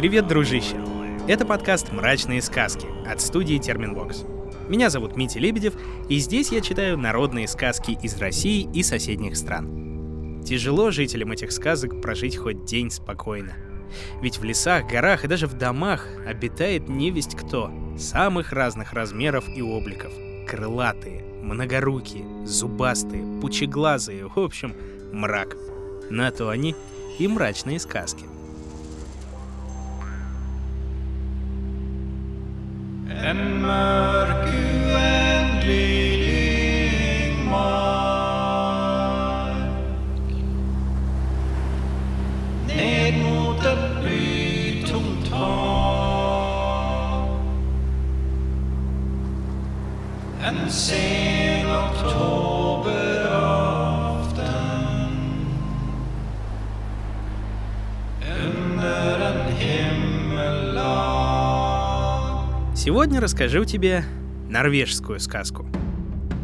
Привет, дружище! Это подкаст «Мрачные сказки» от студии Терминвокс. Меня зовут Митя Лебедев, и здесь я читаю народные сказки из России и соседних стран. Тяжело жителям этих сказок прожить хоть день спокойно. Ведь в лесах, горах и даже в домах обитает невесть кто, самых разных размеров и обликов. Крылатые, многорукие, зубастые, пучеглазые, в общем, мрак. На то они и мрачные сказки. en mörk oändlig mark. Ned mot ett blytomt hav, en scen Сегодня расскажу тебе норвежскую сказку.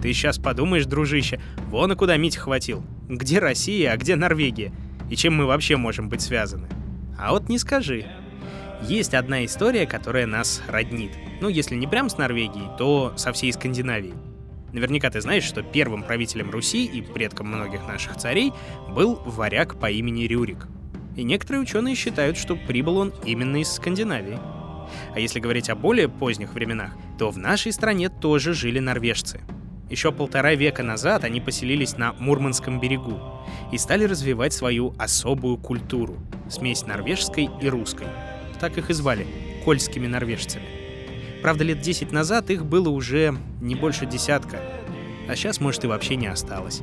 Ты сейчас подумаешь, дружище, вон и куда Митя хватил. Где Россия, а где Норвегия? И чем мы вообще можем быть связаны? А вот не скажи. Есть одна история, которая нас роднит. Ну, если не прям с Норвегией, то со всей Скандинавией. Наверняка ты знаешь, что первым правителем Руси и предком многих наших царей был варяг по имени Рюрик. И некоторые ученые считают, что прибыл он именно из Скандинавии. А если говорить о более поздних временах, то в нашей стране тоже жили норвежцы. Еще полтора века назад они поселились на Мурманском берегу и стали развивать свою особую культуру — смесь норвежской и русской. Так их и звали — кольскими норвежцами. Правда, лет 10 назад их было уже не больше десятка, а сейчас, может, и вообще не осталось.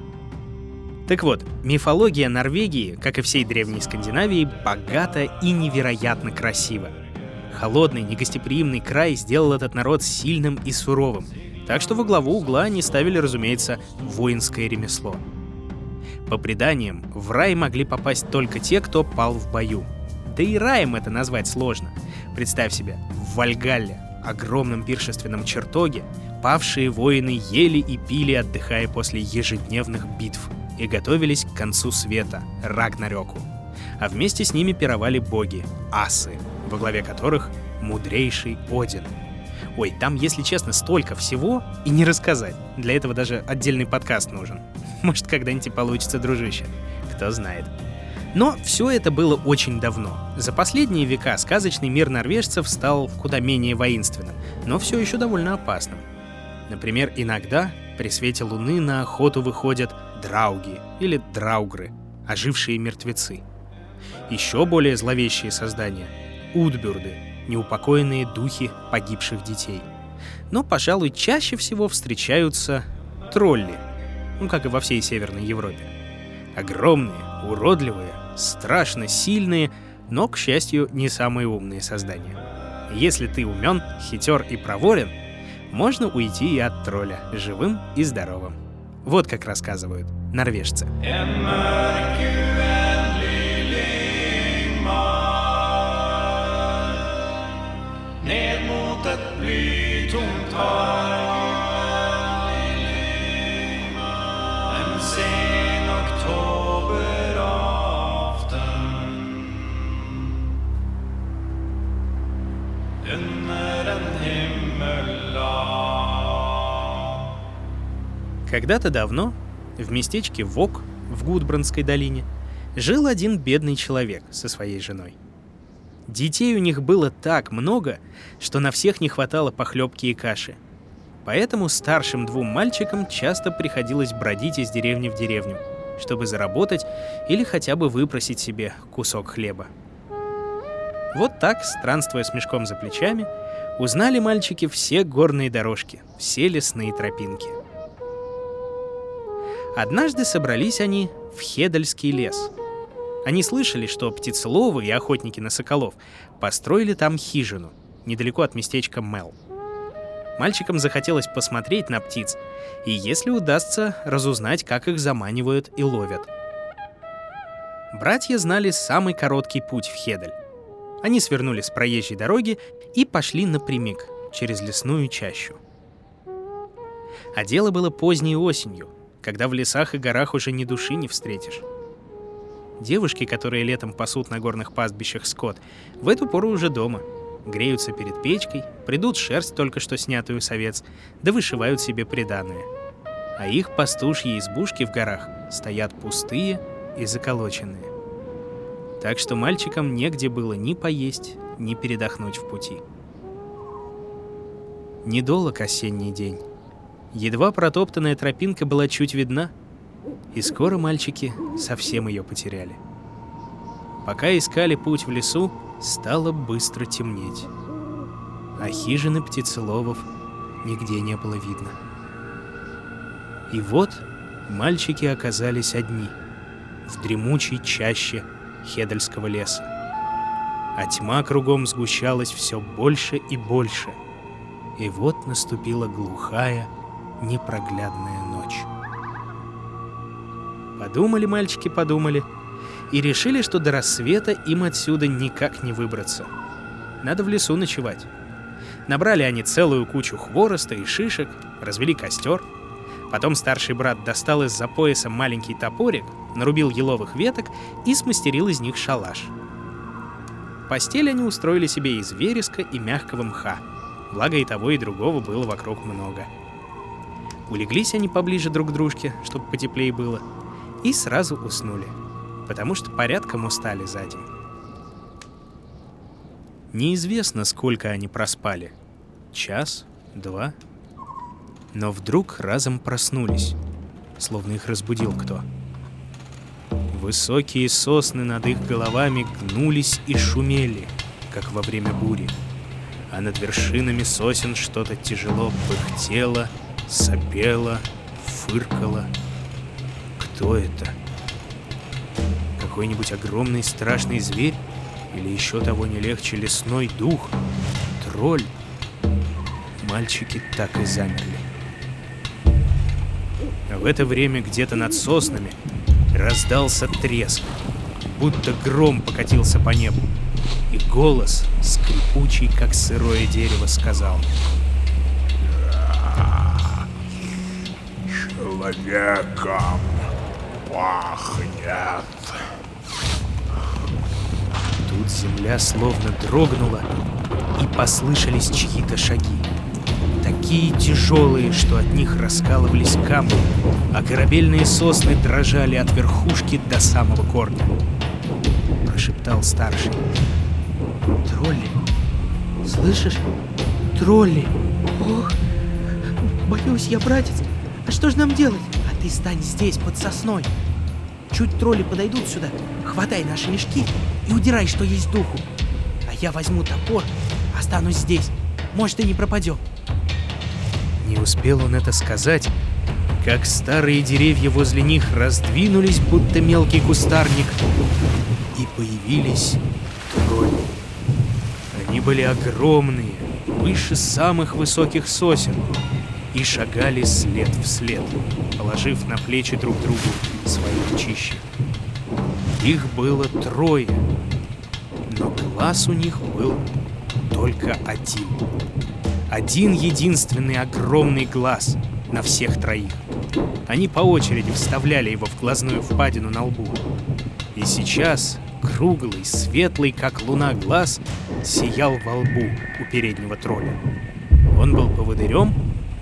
Так вот, мифология Норвегии, как и всей древней Скандинавии, богата и невероятно красива — Холодный, негостеприимный край сделал этот народ сильным и суровым, так что во главу угла они ставили, разумеется, воинское ремесло. По преданиям, в рай могли попасть только те, кто пал в бою. Да и раем это назвать сложно. Представь себе, в Вальгалле, огромном пиршественном чертоге, павшие воины ели и пили, отдыхая после ежедневных битв, и готовились к концу света, Рагнарёку. А вместе с ними пировали боги, асы, во главе которых мудрейший Один. Ой, там, если честно, столько всего и не рассказать. Для этого даже отдельный подкаст нужен. Может, когда-нибудь получится, дружище. Кто знает. Но все это было очень давно. За последние века сказочный мир норвежцев стал куда менее воинственным, но все еще довольно опасным. Например, иногда при свете луны на охоту выходят драуги или драугры, ожившие мертвецы. Еще более зловещие создания Удбюрды, неупокоенные духи погибших детей. Но, пожалуй, чаще всего встречаются тролли, ну, как и во всей Северной Европе. Огромные, уродливые, страшно сильные, но, к счастью, не самые умные создания. Если ты умен, хитер и проворен, можно уйти и от тролля, живым и здоровым. Вот как рассказывают норвежцы. Когда-то давно в местечке Вок в Гудбранской долине жил один бедный человек со своей женой. Детей у них было так много, что на всех не хватало похлебки и каши. Поэтому старшим двум мальчикам часто приходилось бродить из деревни в деревню, чтобы заработать или хотя бы выпросить себе кусок хлеба. Вот так, странствуя с мешком за плечами, узнали мальчики все горные дорожки, все лесные тропинки. Однажды собрались они в Хедальский лес. Они слышали, что птицеловы и охотники на соколов построили там хижину, недалеко от местечка Мел. Мальчикам захотелось посмотреть на птиц, и если удастся, разузнать, как их заманивают и ловят. Братья знали самый короткий путь в Хедаль. Они свернули с проезжей дороги и пошли напрямик, через лесную чащу. А дело было поздней осенью, когда в лесах и горах уже ни души не встретишь. Девушки, которые летом пасут на горных пастбищах скот, в эту пору уже дома. Греются перед печкой, придут шерсть, только что снятую с овец, да вышивают себе приданое. А их пастушьи избушки в горах стоят пустые и заколоченные. Так что мальчикам негде было ни поесть, ни передохнуть в пути. Недолг осенний день. Едва протоптанная тропинка была чуть видна, и скоро мальчики совсем ее потеряли. Пока искали путь в лесу, стало быстро темнеть. А хижины птицеловов нигде не было видно. И вот мальчики оказались одни в дремучей чаще Хедельского леса. А тьма кругом сгущалась все больше и больше. И вот наступила глухая, непроглядная. Подумали мальчики, подумали, и решили, что до рассвета им отсюда никак не выбраться. Надо в лесу ночевать. Набрали они целую кучу хвороста и шишек, развели костер. Потом старший брат достал из-за пояса маленький топорик, нарубил еловых веток и смастерил из них шалаш. Постель они устроили себе из вереска и мягкого мха. Благо и того, и другого было вокруг много. Улеглись они поближе друг к дружке, чтобы потеплее было, и сразу уснули, потому что порядком устали за день. Неизвестно, сколько они проспали. Час, два. Но вдруг разом проснулись, словно их разбудил кто. Высокие сосны над их головами гнулись и шумели, как во время бури. А над вершинами сосен что-то тяжело пыхтело, сопело, фыркало. Кто это? Какой-нибудь огромный страшный зверь? Или еще того не легче лесной дух? Тролль? Мальчики так и замерли. А в это время где-то над соснами раздался треск, будто гром покатился по небу. И голос, скрипучий, как сырое дерево, сказал Человеком пахнет. Тут земля словно дрогнула, и послышались чьи-то шаги. Такие тяжелые, что от них раскалывались камни, а корабельные сосны дрожали от верхушки до самого корня. Прошептал старший. Тролли. Слышишь? Тролли. Ох, боюсь я, братец. А что же нам делать? Ты стань здесь, под сосной. Чуть тролли подойдут сюда, хватай наши мешки и удирай, что есть духу. А я возьму топор, останусь здесь. Может, и не пропадем. Не успел он это сказать, как старые деревья возле них раздвинулись, будто мелкий кустарник, и появились тролли. Они были огромные, выше самых высоких сосен, и шагали след в след, положив на плечи друг другу свои ручища. Их было трое, но глаз у них был только один. Один единственный огромный глаз на всех троих. Они по очереди вставляли его в глазную впадину на лбу. И сейчас круглый, светлый, как луна, глаз сиял во лбу у переднего тролля. Он был поводырем,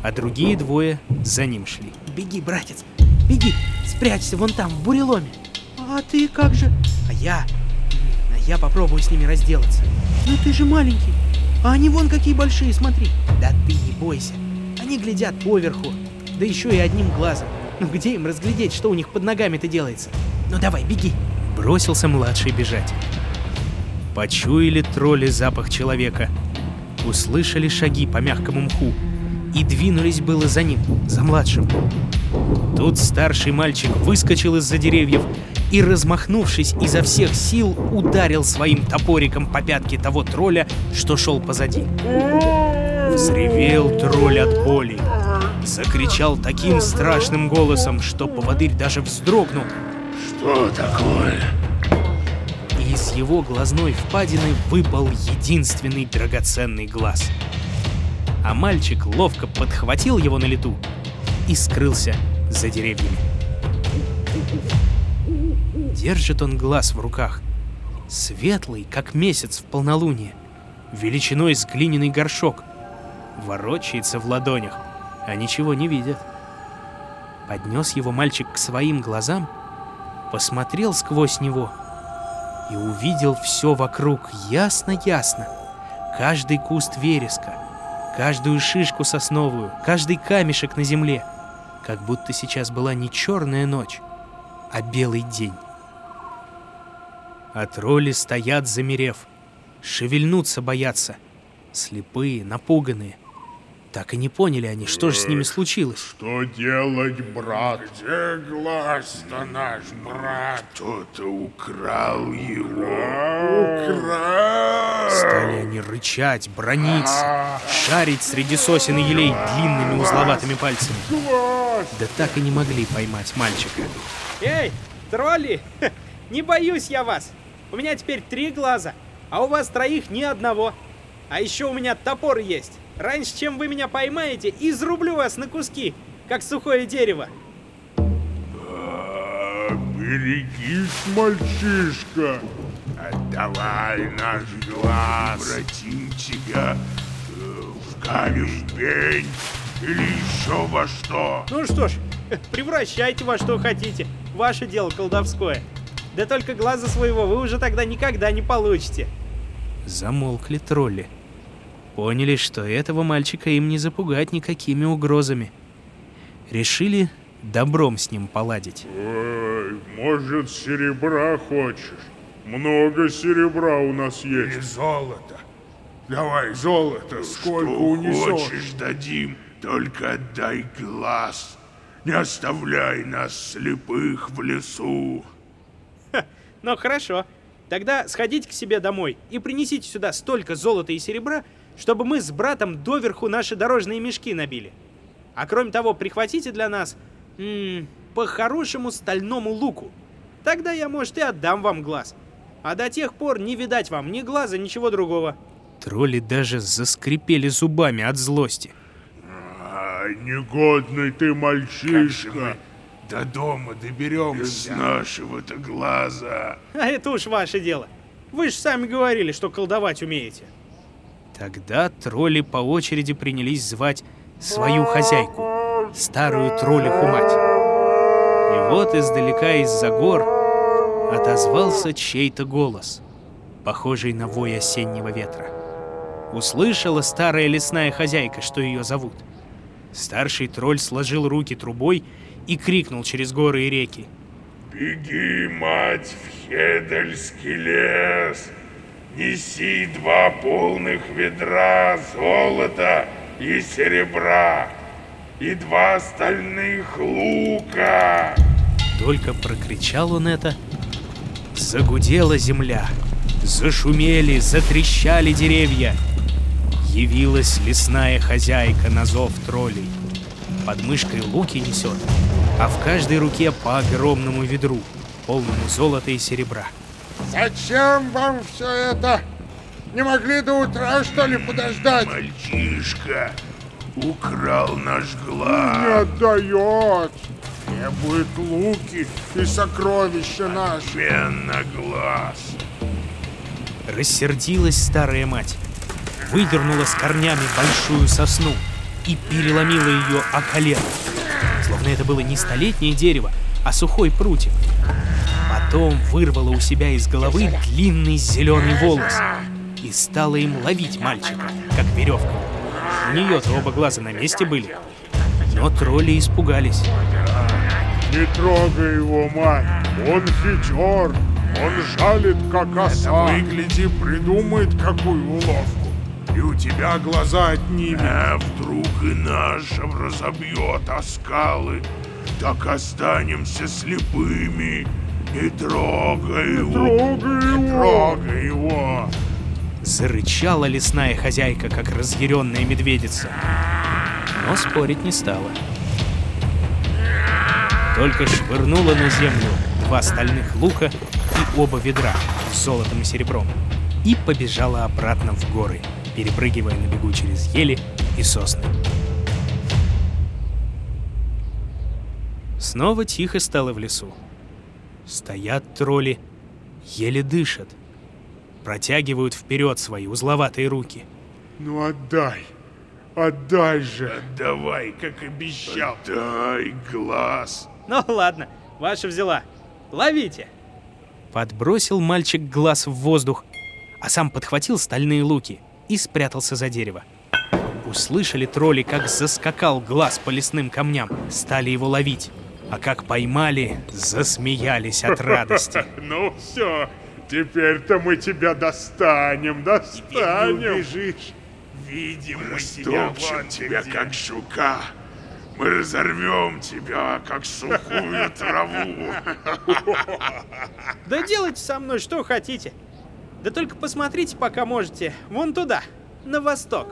а другие двое за ним шли. Беги, братец, беги, спрячься вон там, в буреломе. А ты как же? А я... А я попробую с ними разделаться. Ну ты же маленький. А они вон какие большие, смотри. Да ты не бойся. Они глядят поверху. Да еще и одним глазом. Ну где им разглядеть, что у них под ногами-то делается? Ну давай, беги. Бросился младший бежать. Почуяли тролли запах человека. Услышали шаги по мягкому мху. И двинулись было за ним, за младшим. Тут старший мальчик выскочил из-за деревьев и, размахнувшись изо всех сил, ударил своим топориком по пятке того тролля, что шел позади. Взревел тролль от боли. Закричал таким страшным голосом, что поводырь даже вздрогнул. Что такое? И из его глазной впадины выпал единственный драгоценный глаз. А мальчик ловко подхватил его на лету и скрылся за деревьями. Держит он глаз в руках. Светлый, как месяц в полнолуние. Величиной с глиняный горшок. Ворочается в ладонях, а ничего не видит. Поднес его мальчик к своим глазам, посмотрел сквозь него и увидел все вокруг ясно-ясно. Каждый куст вереска, каждую шишку сосновую, каждый камешек на земле. Как будто сейчас была не черная ночь, а белый день. А тролли стоят, замерев. Шевельнуться боятся. Слепые, напуганные. Так и не поняли они, что же с ними случилось. Что делать, брат? Где глаз-то наш, брат? Кто-то украл его. Украл! Стали они рычать, брониться, шарить среди сосен и елей длинными узловатыми пальцами. Да так и не могли поймать мальчика. Эй, тролли! Не боюсь я вас. У меня теперь три глаза, а у вас троих ни одного. А еще у меня топор есть. Раньше, чем вы меня поймаете, изрублю вас на куски, как сухое дерево. А, Берегись, мальчишка. Отдавай наш глаз. Обратим тебя э, в камень или еще во что. Ну что ж, превращайте во что хотите. Ваше дело колдовское. Да только глаза своего вы уже тогда никогда не получите. Замолкли тролли. Поняли, что этого мальчика им не запугать никакими угрозами. Решили добром с ним поладить. Ой, может, серебра хочешь? Много серебра у нас есть. И золото. Давай золото, сколько Что унесешь. хочешь, дадим. Только отдай глаз. Не оставляй нас слепых в лесу. Ну хорошо. Тогда сходите к себе домой и принесите сюда столько золота и серебра, чтобы мы с братом доверху наши дорожные мешки набили. А кроме того, прихватите для нас м, по хорошему стальному луку. Тогда я, может, и отдам вам глаз. А до тех пор не видать вам ни глаза, ничего другого. Тролли даже заскрипели зубами от злости. А, негодный ты мальчишка. До дома доберемся. Без нашего-то глаза. А это уж ваше дело. Вы же сами говорили, что колдовать умеете. Тогда тролли по очереди принялись звать свою хозяйку, старую троллиху мать. И вот издалека из-за гор отозвался чей-то голос, похожий на вой осеннего ветра. Услышала старая лесная хозяйка, что ее зовут. Старший тролль сложил руки трубой и крикнул через горы и реки. Беги, мать, в Хедельский лес. Неси два полных ведра золота и серебра и два стальных лука. Только прокричал он это, загудела земля, зашумели, затрещали деревья. Явилась лесная хозяйка на зов троллей. Под мышкой луки несет, а в каждой руке по огромному ведру, полному золота и серебра. Зачем вам все это? Не могли до утра, что ли, подождать? Мальчишка украл наш Не глаз. отдает. Требует луки и сокровища наши. Обмен на глаз. Рассердилась старая мать, выдернула с корнями большую сосну и переломила ее о колено. Словно это было не столетнее дерево, а сухой прутик. Потом вырвала у себя из головы длинный зеленый волос и стала им ловить мальчика, как веревкой. У нее-то оба глаза на месте были. Но тролли испугались. Не трогай его, мать. Он хитер. Он жалит, как оса. Выгляди, придумает какую уловку. И у тебя глаза отнимет. А вдруг и наша разобьет о скалы? Так останемся слепыми. Не трогай его. Трогай Не его. трогай его. Зарычала лесная хозяйка, как разъяренная медведица. Но спорить не стала. Только швырнула на землю два стальных лука и оба ведра с золотом и серебром. И побежала обратно в горы, перепрыгивая на бегу через ели и сосны. Снова тихо стало в лесу. Стоят тролли, еле дышат. Протягивают вперед свои узловатые руки. Ну отдай, отдай же. Давай, как обещал. Дай глаз. Ну ладно, ваша взяла. Ловите. Подбросил мальчик глаз в воздух, а сам подхватил стальные луки и спрятался за дерево. Услышали тролли, как заскакал глаз по лесным камням, стали его ловить. А как поймали, засмеялись от радости. Ну все, теперь-то мы тебя достанем, достанем. убежишь. Видим мы тебя, тебя, как жука. Мы разорвем тебя, как сухую траву. Да делайте со мной что хотите. Да только посмотрите, пока можете, вон туда, на восток.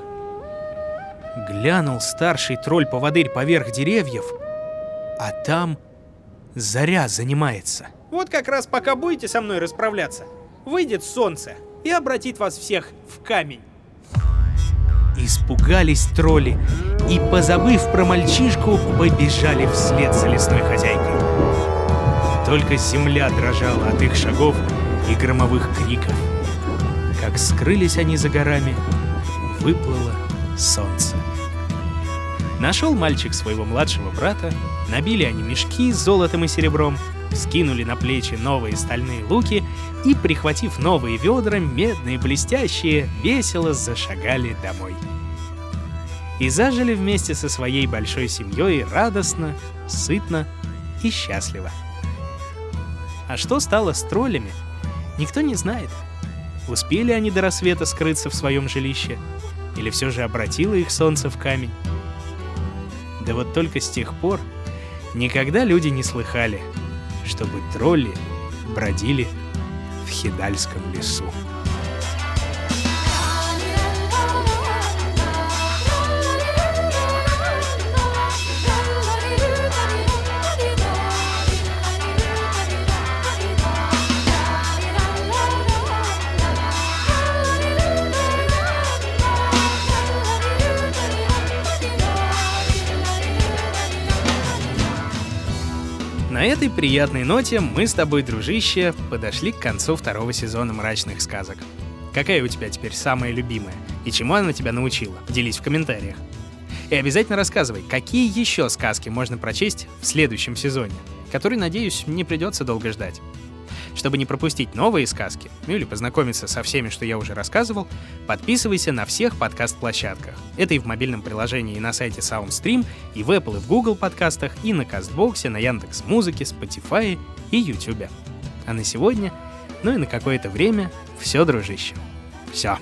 Глянул старший тролль-поводырь поверх деревьев, а там заря занимается. Вот как раз пока будете со мной расправляться, выйдет солнце и обратит вас всех в камень. Испугались тролли и, позабыв про мальчишку, побежали вслед за лесной хозяйкой. Только земля дрожала от их шагов и громовых криков. Как скрылись они за горами, выплыло солнце. Нашел мальчик своего младшего брата, набили они мешки с золотом и серебром, скинули на плечи новые стальные луки и, прихватив новые ведра, медные блестящие, весело зашагали домой. И зажили вместе со своей большой семьей радостно, сытно и счастливо. А что стало с троллями, никто не знает. Успели они до рассвета скрыться в своем жилище, или все же обратило их солнце в камень? Да вот только с тех пор никогда люди не слыхали, чтобы тролли бродили в Хидальском лесу. Этой приятной ноте мы с тобой, дружище, подошли к концу второго сезона «Мрачных сказок». Какая у тебя теперь самая любимая? И чему она тебя научила? Делись в комментариях. И обязательно рассказывай, какие еще сказки можно прочесть в следующем сезоне, который, надеюсь, не придется долго ждать. Чтобы не пропустить новые сказки, ну или познакомиться со всеми, что я уже рассказывал, подписывайся на всех подкаст-площадках. Это и в мобильном приложении, и на сайте SoundStream, и в Apple, и в Google подкастах, и на Кастбоксе, на Яндекс Музыке, Spotify и YouTube. А на сегодня, ну и на какое-то время, все, дружище. Все.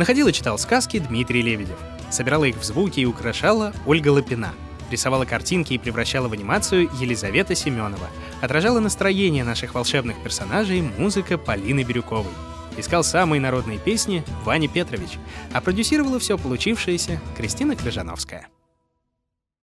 Находил и читал сказки Дмитрий Лебедев. Собирала их в звуки и украшала Ольга Лапина — рисовала картинки и превращала в анимацию Елизавета Семенова. Отражала настроение наших волшебных персонажей музыка Полины Бирюковой. Искал самые народные песни Ваня Петрович, а продюсировала все получившееся Кристина Крыжановская.